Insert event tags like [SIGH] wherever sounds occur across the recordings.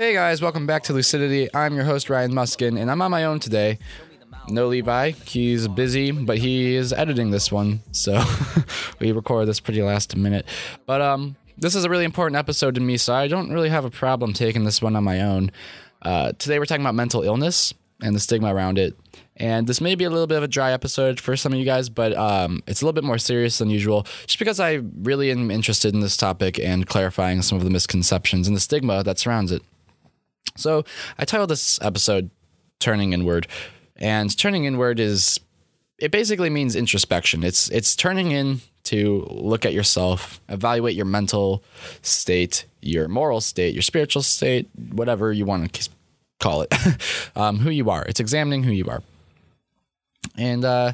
Hey guys, welcome back to Lucidity. I'm your host Ryan Muskin, and I'm on my own today. No Levi, he's busy, but he is editing this one, so [LAUGHS] we record this pretty last minute. But um, this is a really important episode to me, so I don't really have a problem taking this one on my own. Uh, today we're talking about mental illness and the stigma around it. And this may be a little bit of a dry episode for some of you guys, but um, it's a little bit more serious than usual, just because I really am interested in this topic and clarifying some of the misconceptions and the stigma that surrounds it. So I titled this episode Turning Inward. And turning inward is it basically means introspection. It's it's turning in to look at yourself, evaluate your mental state, your moral state, your spiritual state, whatever you want to call it, [LAUGHS] um, who you are. It's examining who you are. And uh,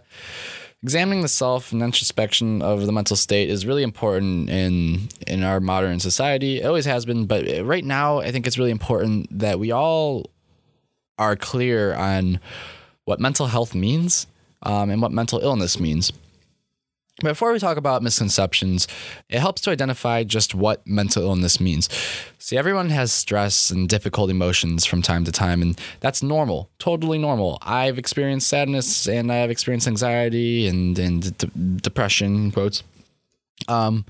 examining the self and introspection of the mental state is really important in in our modern society. It always has been, but right now I think it's really important that we all are clear on what mental health means um, and what mental illness means. Before we talk about misconceptions, it helps to identify just what mental illness means. See, everyone has stress and difficult emotions from time to time, and that's normal, totally normal. I've experienced sadness and I've experienced anxiety and, and depression, quotes. Um,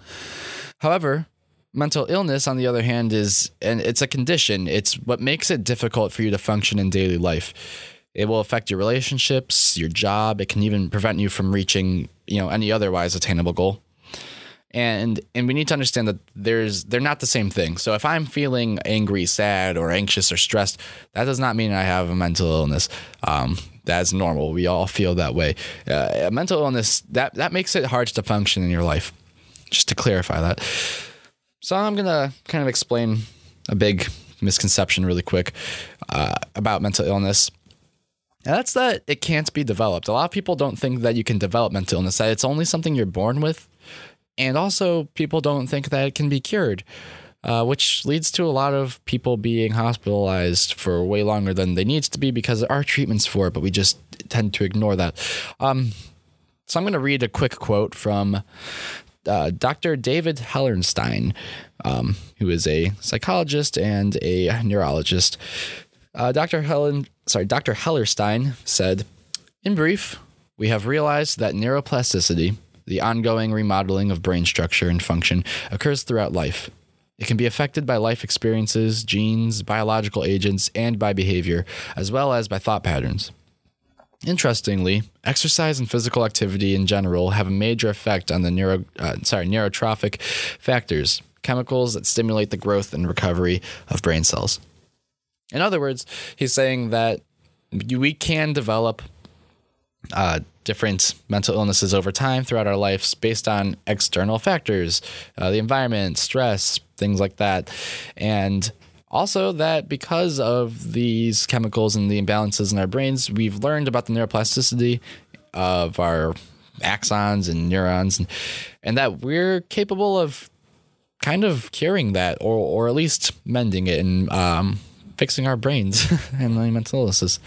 however, mental illness, on the other hand, is and it's a condition. It's what makes it difficult for you to function in daily life. It will affect your relationships, your job. It can even prevent you from reaching, you know, any otherwise attainable goal. And and we need to understand that there's they're not the same thing. So if I'm feeling angry, sad, or anxious or stressed, that does not mean I have a mental illness. Um, that's normal. We all feel that way. Uh, a mental illness that that makes it hard to function in your life. Just to clarify that. So I'm gonna kind of explain a big misconception really quick uh, about mental illness. That's that it can't be developed. A lot of people don't think that you can develop mental illness, that it's only something you're born with. And also, people don't think that it can be cured, uh, which leads to a lot of people being hospitalized for way longer than they need to be because there are treatments for it, but we just tend to ignore that. Um, so I'm going to read a quick quote from uh, Dr. David Hellerstein, um, who is a psychologist and a neurologist. Uh, Dr. Helen, sorry, Dr. Hellerstein said, in brief, we have realized that neuroplasticity, the ongoing remodeling of brain structure and function, occurs throughout life. It can be affected by life experiences, genes, biological agents, and by behavior, as well as by thought patterns. Interestingly, exercise and physical activity in general have a major effect on the neuro, uh, sorry, neurotrophic factors, chemicals that stimulate the growth and recovery of brain cells. In other words, he's saying that we can develop uh, different mental illnesses over time throughout our lives based on external factors, uh, the environment, stress, things like that. And also, that because of these chemicals and the imbalances in our brains, we've learned about the neuroplasticity of our axons and neurons, and, and that we're capable of kind of curing that or, or at least mending it and um, fixing our brains [LAUGHS] and mental illnesses.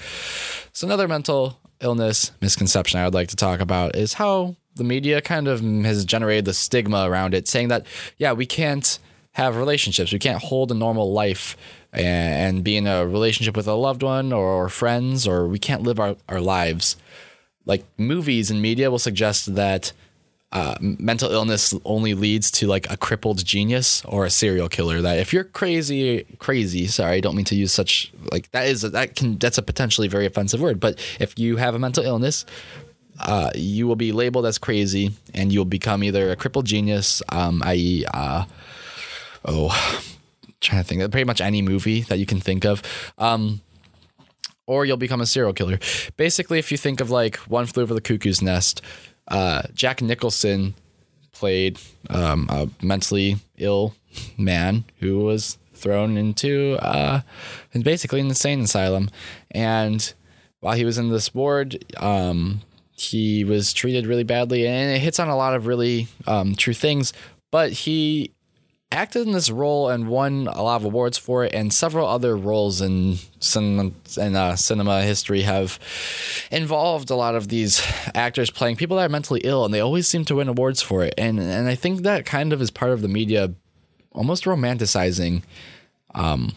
So, another mental illness misconception I would like to talk about is how the media kind of has generated the stigma around it, saying that, yeah, we can't have relationships. We can't hold a normal life and, be in a relationship with a loved one or friends, or we can't live our, our lives. Like movies and media will suggest that uh, mental illness only leads to like a crippled genius or a serial killer. That if you're crazy, crazy, sorry, I don't mean to use such like that is that can that's a potentially very offensive word. But if you have a mental illness, uh, you will be labeled as crazy, and you'll become either a crippled genius, um, i.e., uh, oh, [SIGHS] trying to think pretty much any movie that you can think of. Um, or you'll become a serial killer. Basically, if you think of like One Flew Over the Cuckoo's Nest, uh, Jack Nicholson played um, a mentally ill man who was thrown into uh, basically an insane asylum. And while he was in this ward, um, he was treated really badly, and it hits on a lot of really um, true things. But he acted in this role and won a lot of awards for it, and several other roles in cinema, in, uh, cinema history have involved a lot of these actors playing people that are mentally ill, and they always seem to win awards for it. And and I think that kind of is part of the media almost romanticizing um,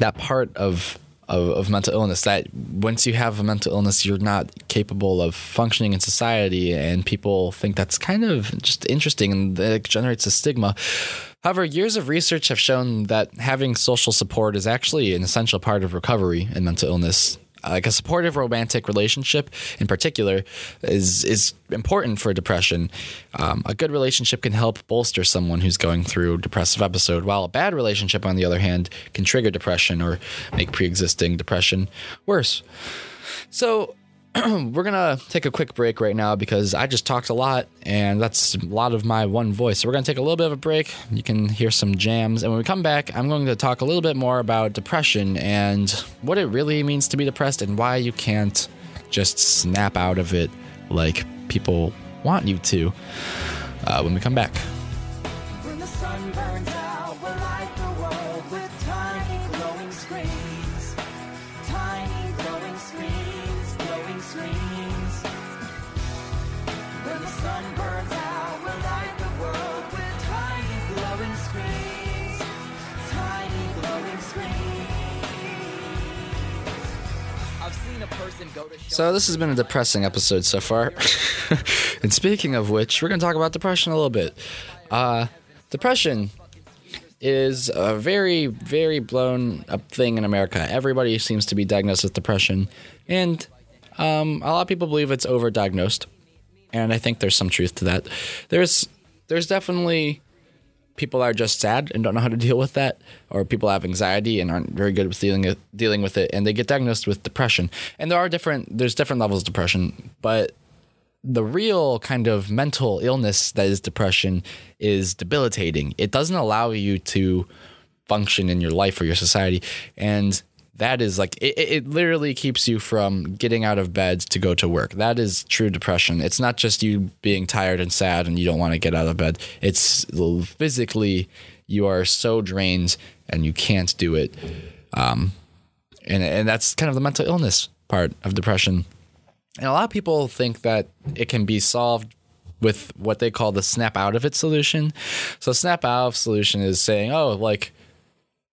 that part of of, of mental illness that once you have a mental illness you're not capable of functioning in society and people think that's kind of just interesting and it generates a stigma. However years of research have shown that having social support is actually an essential part of recovery in mental illness like a supportive romantic relationship in particular is is important for depression. Um, a good relationship can help bolster someone who's going through a depressive episode, while a bad relationship, on the other hand, can trigger depression or make pre-existing depression worse. So [CLEARS THROAT] we're gonna take a quick break right now because I just talked a lot, and that's a lot of my one voice. So we're gonna take a little bit of a break. You can hear some jams, and when we come back, I'm going to talk a little bit more about depression and what it really means to be depressed, and why you can't just snap out of it like people want you to. Uh, when we come back. So this has been a depressing episode so far. [LAUGHS] and speaking of which, we're going to talk about depression a little bit. Uh, depression is a very, very blown up thing in America. Everybody seems to be diagnosed with depression, and um, a lot of people believe it's overdiagnosed. And I think there's some truth to that. There's there's definitely people are just sad and don't know how to [LAUGHS] deal with that, or people have anxiety and aren't very good with dealing dealing with it, and they get diagnosed with depression. And there are different there's different levels of depression, but the real kind of mental illness that is depression is debilitating. It doesn't allow you to function in your life or your society, and that is like it, it literally keeps you from getting out of bed to go to work. That is true depression. It's not just you being tired and sad and you don't want to get out of bed. It's physically you are so drained and you can't do it. Um, and and that's kind of the mental illness part of depression. And a lot of people think that it can be solved with what they call the snap out of it solution. So snap out of solution is saying, oh, like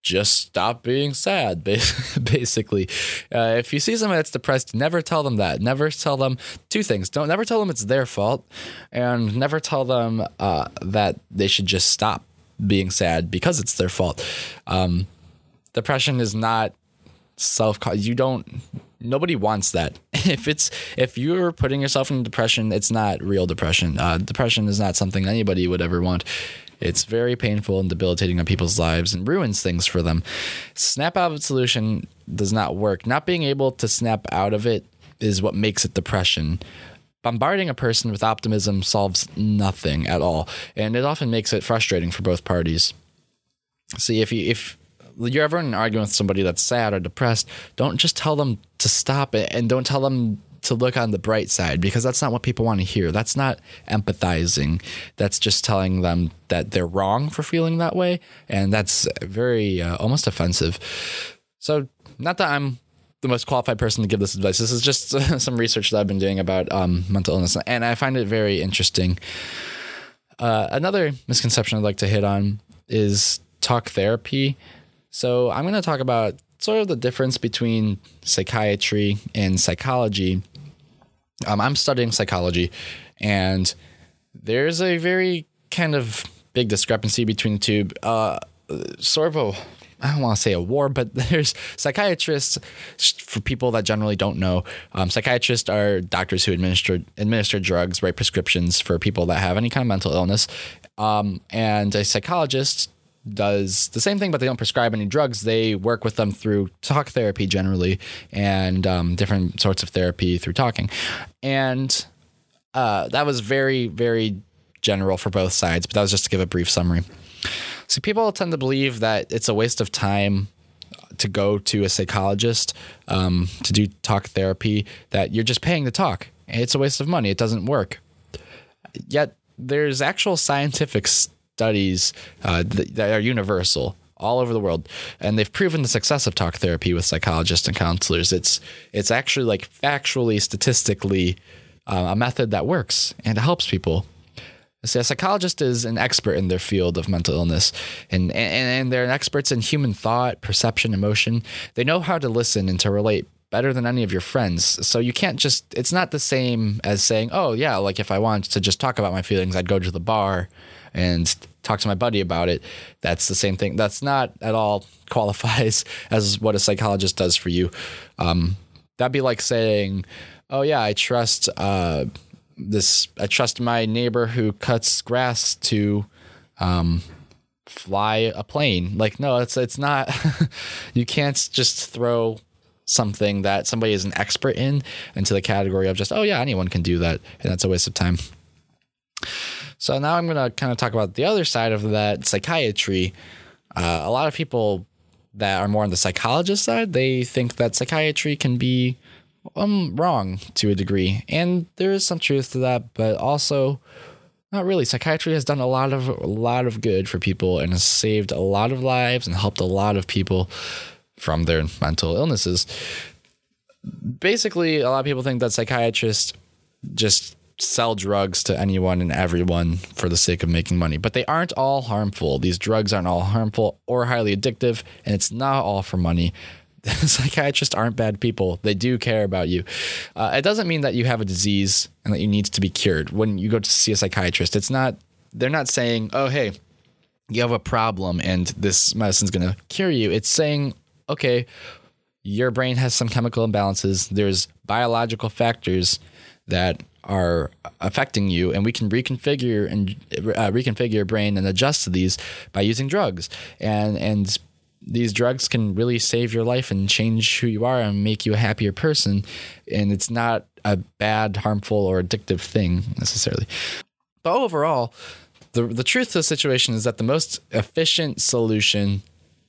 just stop being sad [LAUGHS] basically. Uh, if you see someone that's depressed never tell them that. Never tell them two things. Don't never tell them it's their fault and never tell them uh, that they should just stop being sad because it's their fault. Um, depression is not self you don't nobody wants that. [LAUGHS] If it's if you're putting yourself in depression it's not real depression. Uh, depression is not something anybody would ever want it's very painful and debilitating on people's lives and ruins things for them. Snap out of it solution does not work. Not being able to snap out of it is what makes it depression. Bombarding a person with optimism solves nothing at all, and it often makes it frustrating for both parties. See, if you if you're ever in an argument with somebody that's sad or depressed, don't just tell them to stop it and don't tell them to look on the bright side because that's not what people want to hear. That's not empathizing. That's just telling them that they're wrong for feeling that way. And that's very uh, almost offensive. So, not that I'm the most qualified person to give this advice. This is just uh, [LAUGHS] some research that I've been doing about um, mental illness, and I find it very interesting. Uh, another misconception I'd like to hit on is talk therapy. So, I'm going to talk about sort of the difference between psychiatry and psychology um, I'm studying psychology, and there's a very kind of big discrepancy between the two. Uh, sort of a I don't want to say a war, but [LAUGHS] there's psychiatrists for people that generally don't know. Um, psychiatrists are doctors who administer administer drugs, write prescriptions for people that have any kind of mental illness. Um, and a psychologist does the same thing, but they don't prescribe any drugs. They work with them through talk therapy generally and um, different sorts of therapy through talking. And uh, that was very, very general for both sides, but that was just to give a brief summary. So people tend to believe that it's a waste of time to go to a psychologist um, to do talk therapy, that you're just paying to talk. It's a waste of money. It doesn't work. Yet there's actual scientific studies uh, that, are universal all over the world, and they've proven the success of talk therapy with psychologists and counselors. It's it's actually like factually, statistically, uh, a method that works and helps people. See, a psychologist is an expert in their field of mental illness, and, and and they're experts in human thought, perception, emotion. They know how to listen and to relate better than any of your friends. So you can't just. It's not the same as saying, "Oh yeah, like if I wanted to just talk about my feelings, I'd go to the bar and talk to my buddy about it." That's the same thing. That's not at all [LAUGHS] qualifies as what a psychologist does for you. Um, that'd be like saying, "Oh yeah, I trust." Uh, this I trust my neighbor who cuts grass to um, fly a plane. Like no, it's it's not. [LAUGHS] you can't just throw something that somebody is an expert in into the category of just oh yeah anyone can do that and that's a waste of time. So now I'm gonna kind of talk about the other side of that psychiatry. Uh, a lot of people that are more on the psychologist side, they think that psychiatry can be um wrong to a degree, and there is some truth to that, but also not really. Psychiatry has done a lot of a lot of good for people and has saved a lot of lives and helped a lot of people from their mental illnesses. Basically, a lot of people think that psychiatrists just sell drugs to anyone and everyone for the sake of making money, but they aren't all harmful. These drugs aren't all harmful or highly addictive, and it's not all for money. [LAUGHS] psychiatrists aren't bad people. They do care about you. Uh, it doesn't mean that you have a disease and that you need to be cured. When you go to see a psychiatrist, it's not, they're not saying, oh, hey, you have a problem and this medicine's going to cure you. It's saying, okay, your brain has some chemical imbalances. There's biological factors that are affecting you, and we can reconfigure and uh, reconfigure your brain and adjust to these by using drugs. And and these drugs can really save your life and change who you are and make you a happier person. And it's not a bad, harmful, or addictive thing necessarily. But overall, the, the truth of the situation is that the most efficient solution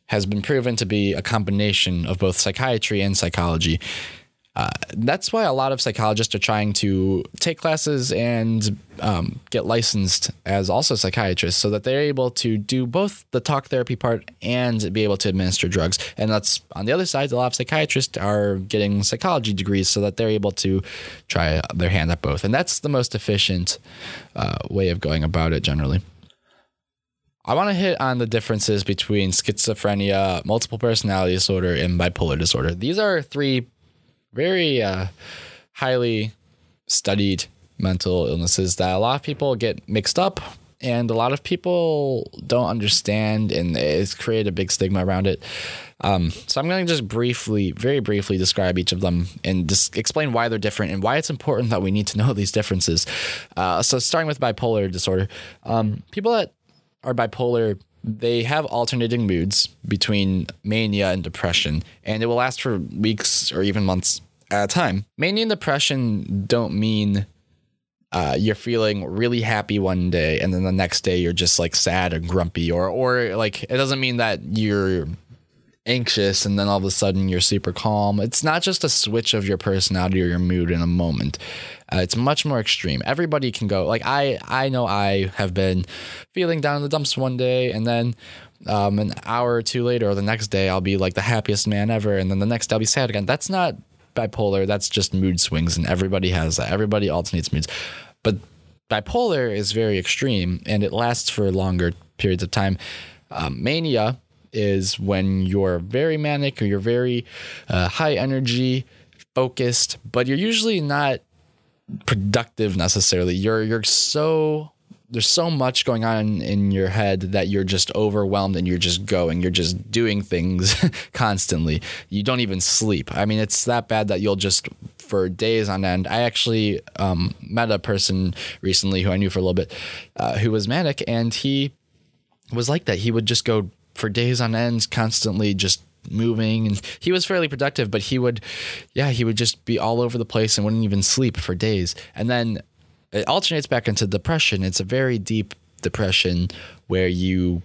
has been proven to be a combination of both psychiatry and psychology. Uh, that's why a lot of psychologists are trying to take classes and um, get licensed as also psychiatrists so that they're able to do both the talk therapy part and be able to administer drugs. And that's on the other side, a lot of psychiatrists are getting psychology degrees so that they're able to try their hand at both. And that's the most efficient uh, way of going about it generally. I want to hit on the differences between schizophrenia, multiple personality disorder, and bipolar disorder. These are three very uh, highly studied mental illnesses that a lot of people get mixed up and a lot of people don't understand and it's created a big stigma around it. Um, so I'm going to just briefly, very briefly describe each of them and just explain why they're different and why it's important that we need to know [LAUGHS] these differences. Uh, so starting with bipolar disorder, um, people that are bipolar they have alternating moods between mania and depression, and it will last for weeks or even months at a time. Mania and depression don't mean uh, you're feeling really happy one day and then the next day you're just like sad and grumpy, or or like it doesn't mean that you're anxious and then all of a sudden you're super calm. It's not just a switch of your personality or your mood in a moment. Uh, it's much more extreme. Everybody can go like I I know I have been feeling down in the dumps one day and then um, an hour or two later or the next day I'll be like the happiest man ever and then the next day I'll be sad again. That's not bipolar. That's just mood swings and everybody has that. Everybody alternates moods. But bipolar is very extreme and it lasts for longer periods of time. Um, mania is when you're very manic or you're very uh, high energy, focused, but you're usually not productive necessarily. You're you're so there's so much going on in your head that you're just overwhelmed and you're just going. You're just doing things [LAUGHS] constantly. You don't even sleep. I mean, it's that bad that you'll just for days on end. I actually um, met a person recently who I knew for a little bit uh, who was manic, and he was like that. He would just go for days on end, constantly just moving. And he was fairly productive but he would yeah he would just be all over the place and wouldn't even sleep for days. And then it alternates back into depression. It's a very deep depression where you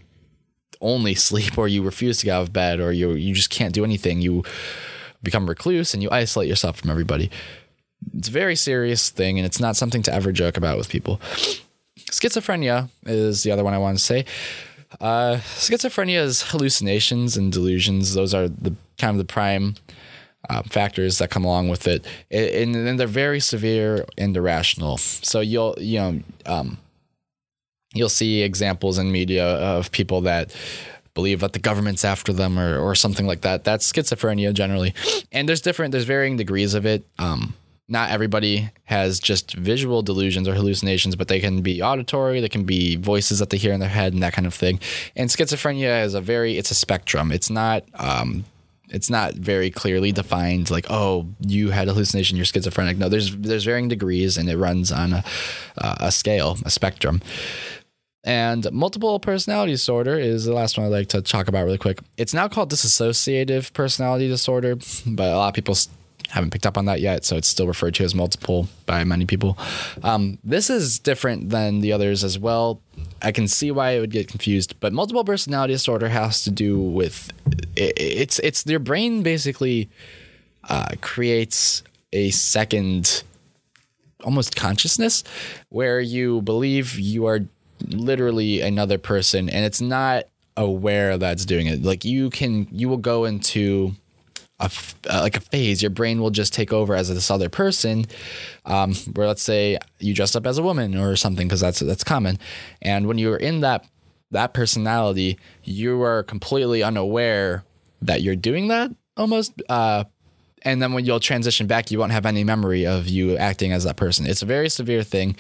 only sleep or you refuse to get out of bed or you you just can't do anything. You become recluse and you isolate yourself from everybody. It's a very serious thing and it's not something to ever joke about with people. Schizophrenia is the other one i want to say uh, schizophrenia is hallucinations and delusions. Those are the kind of the prime uh, factors that come along with it, and, and they're very severe and irrational. So you'll you know um, you'll see examples in media of people that believe that the government's after them or, or something like that. That's schizophrenia generally. And there's different, there's varying degrees of it. Um, not everybody has just visual delusions or hallucinations, but they can be auditory, they can be voices that they hear in their head and that kind of thing. And schizophrenia is a very, it's a spectrum. It's not, um, it's not very clearly defined like oh you had a hallucination you're schizophrenic no there's there's varying degrees and it runs on a, a scale a spectrum and multiple personality disorder is the last one I'd like to talk about really quick. It's now called dissociative personality disorder, but a lot of people haven't picked up on that yet, so it's still referred to as multiple by many people. Um, this is different than the others as well. I can see why it would get confused, but multiple personality disorder has to do with it's it's your brain basically uh, creates a second almost consciousness where you believe you are literally another person and it's not aware that's doing it like you can you will go into a uh, like a phase your brain will just take over as this other person um, where let's say you dress up as a woman or something because that's that's common. And when you're in that that personality you are completely unaware that you're doing that almost uh, and then when you'll transition back you won't have any memory of you acting as that person. It's a very severe thing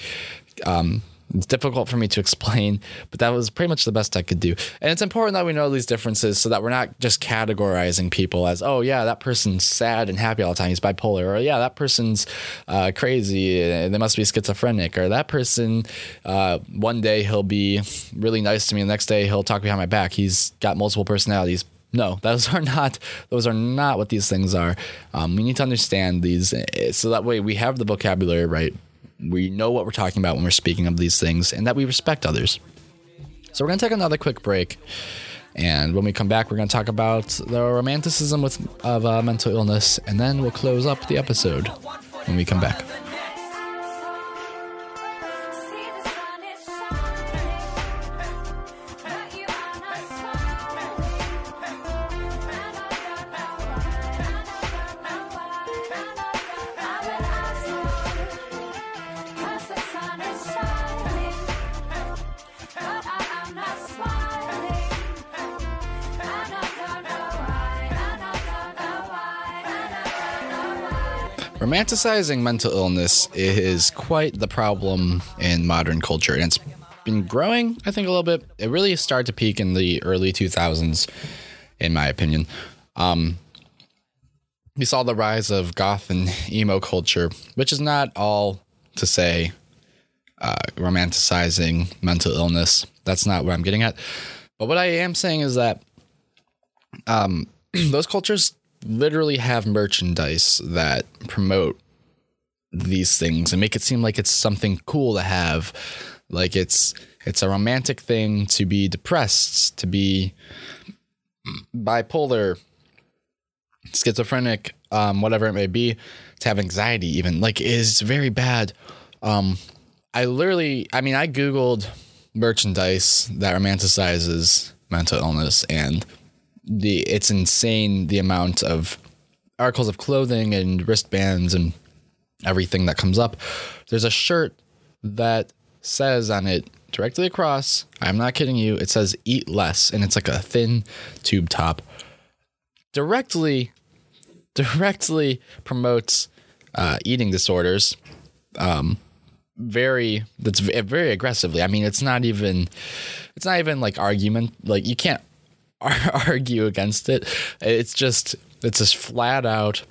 um, it's difficult for me to explain, but that was pretty much the best I could do. And it's important that we know these differences so that we're not just categorizing people as, oh, yeah, that person's sad and happy all the time. He's bipolar. Or, yeah, that person's uh, crazy. They must be schizophrenic. Or that person, uh, one day he'll be really nice to me. The next day he'll talk behind my back. He's got multiple personalities. No, those are not those are not what these things are. Um, we need to understand these eh, so that way we have the vocabulary right we know what we're talking about when we're speaking of these things, and that we respect others. So we're going to take another quick break. And when we come back, we're going to talk about the romanticism with, of uh, mental illness, and then we'll close up the episode when we come back. Romanticizing mental illness is quite the problem in modern culture, and it's been growing, I think, a little bit. It really started to peak in the early 2000s, in my opinion. Um, we saw the rise of goth and emo culture, which is not all to say uh, romanticizing mental illness. That's not what I'm getting at. But what I am saying is that um, [CLEARS THROAT] those cultures literally have merchandise that promote these things and make it seem like it's something cool to have. Like it's it's a romantic thing to be depressed to be bipolar schizophrenic um, whatever it may be to have anxiety even. Like is very bad. Um, i literally i mean i googled merchandise that romanticizes mental illness and the it's insane the amount of articles of clothing and wristbands and everything that comes up. There's a shirt that says on it directly across, I'm not kidding you, it says eat less and it's like a thin tube top. Directly directly promotes uh, eating disorders. Um, very that's very aggressively. I mean, it's not even it's not even like argument. Like you can't [LAUGHS] argue against it. It's just it's just flat out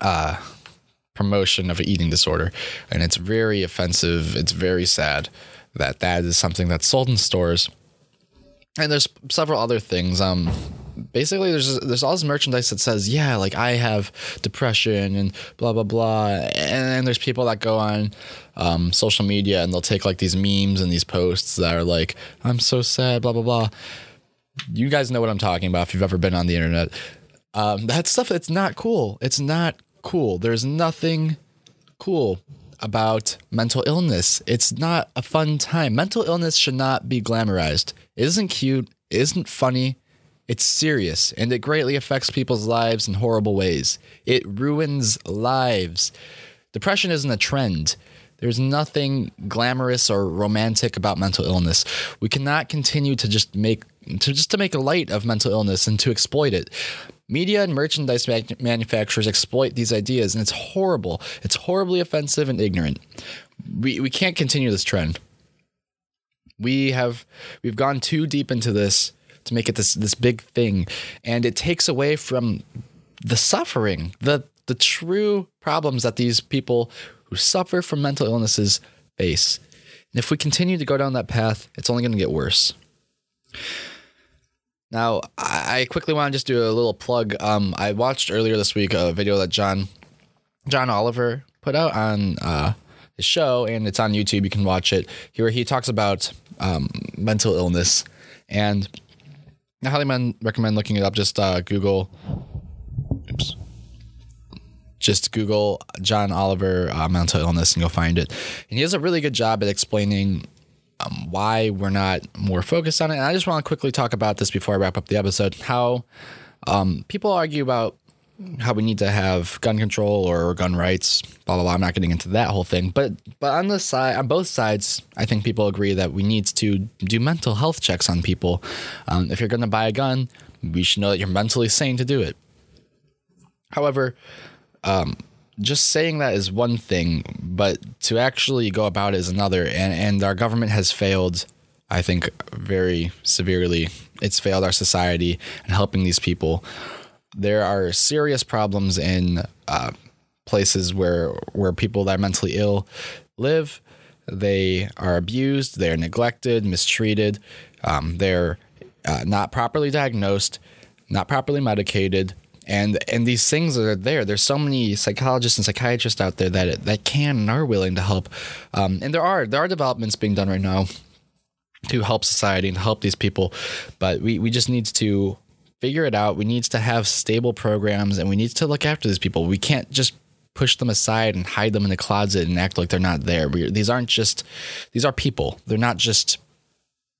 uh, promotion of an eating disorder, and it's very offensive. It's very sad that that is something that's sold in stores. And there's several other things. Um, basically, there's there's all this merchandise that says, yeah, like I have depression and blah blah blah. And, and there's people that go on um, social media and they'll take like these memes and these posts that are like, I'm so sad, blah blah blah you guys know what I'm talking about if you've ever been on the internet. Um, that stuff, it's not cool. It's not cool. There's nothing cool about mental illness. It's not a fun time. Mental illness should not be glamorized. It isn't cute. It isn't funny. It's serious and it greatly affects people's lives in horrible ways. It ruins lives. Depression isn't a trend. There's nothing glamorous or romantic about mental illness. We cannot continue to just make to just to make a light of mental illness and to exploit it. Media and merchandise manufacturers exploit these ideas, and it's horrible. It's horribly offensive and ignorant. We we can't continue this trend. We have we've gone too deep into this to make it this this big thing, and it takes away from the suffering, the the true problems that these people who suffer from mental illnesses face. And if we continue to go down that path, it's only going to get worse. Now, I quickly want to just do a little plug. Um, I watched earlier this week a video that John John Oliver put out on uh, his show, and it's on YouTube. You can watch it. Here he talks about um, mental illness, and I highly recommend looking it up. Just uh, Google. Oops. Just Google John Oliver uh, mental illness, and you'll find it. And he does a really good job at explaining um, why we're not more focused on it. And I just want to quickly talk about this before I wrap up the episode. How um, people argue about how we need to have gun control or gun rights, blah blah blah. I'm not getting into that whole thing, but but on the side, on both sides, I think people agree that we need to do mental health checks on people. Um, if you're going to buy a gun, we should know that you're mentally sane to do it. However, um, just saying that is one thing, but to actually go about it is another. And, and our government has failed, I think, very severely. It's failed our society and helping these people. There are serious problems in uh, places where where people that are mentally ill live. They are abused, they are neglected, mistreated, um, they're uh, not properly diagnosed, not properly medicated, and and these things are there. There's so many psychologists and psychiatrists out there that that can and are willing to help, um, and there are there are developments being done right now to help society and help these people, but we we just need to figure it out. We need to have stable programs, and we need to look after these people. We can't just push them aside and hide them in the closet and act like they're not there. We, these aren't just these are people. They're not just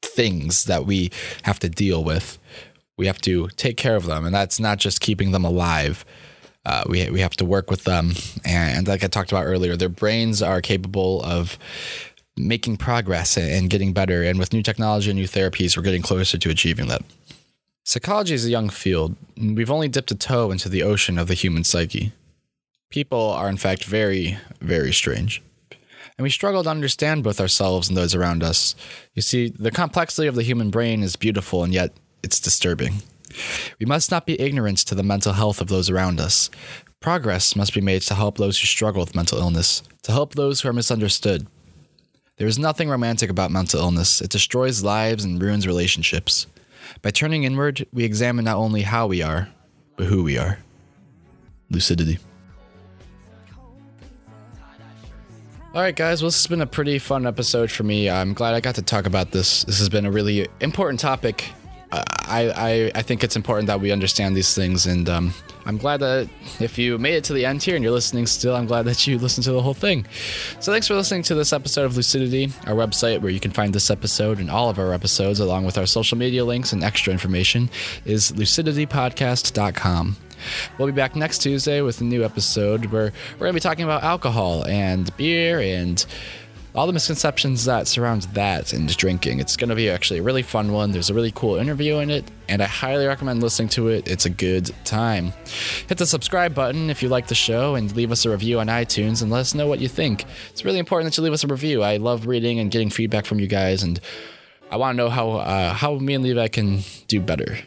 things that we have to deal with we have to take care of them, and that's not just keeping them alive. Uh, we we have to work with them, and like I talked about earlier, their brains are capable of making progress and getting better. And with new technology and new therapies, we're getting closer to achieving that. Psychology is a young field. We've only dipped a toe into the ocean of the human psyche. People are, in fact, very, very strange. And we struggle to understand both ourselves and those around us. You see, the complexity of the human brain is beautiful, and yet it's disturbing. We must not be ignorant to the mental health of those around us. Progress must be made to help those who struggle with mental illness, to help those who are misunderstood. There is nothing romantic about mental illness. It destroys lives and ruins relationships. By turning inward, we examine not only how we are, but who we are. Lucidity. All right, guys. Well, this has been a pretty fun episode for me. I'm glad I got to talk about this. This has been a really important topic I, I, I think it's important that we understand these things, and um, I'm glad that if you made it to the end here and you're listening still, I'm glad that you listened to the whole thing. So thanks for listening to this episode of Lucidity. Our website, where you can find this episode and all of our episodes, along with our social media links and extra information, is luciditypodcast.com. We'll be back next Tuesday with a new episode where we're going to be talking about alcohol and beer and all the misconceptions that surround that and drinking. It's going to be actually a really fun one. There's a really cool interview in it, and I highly recommend listening to it. It's a good time. Hit the subscribe button if you like the show and leave us a review on iTunes and let us know what you think. It's really important that you leave us a review. I love reading and getting feedback from you guys, and I want to know how uh, how me and Levi can do better.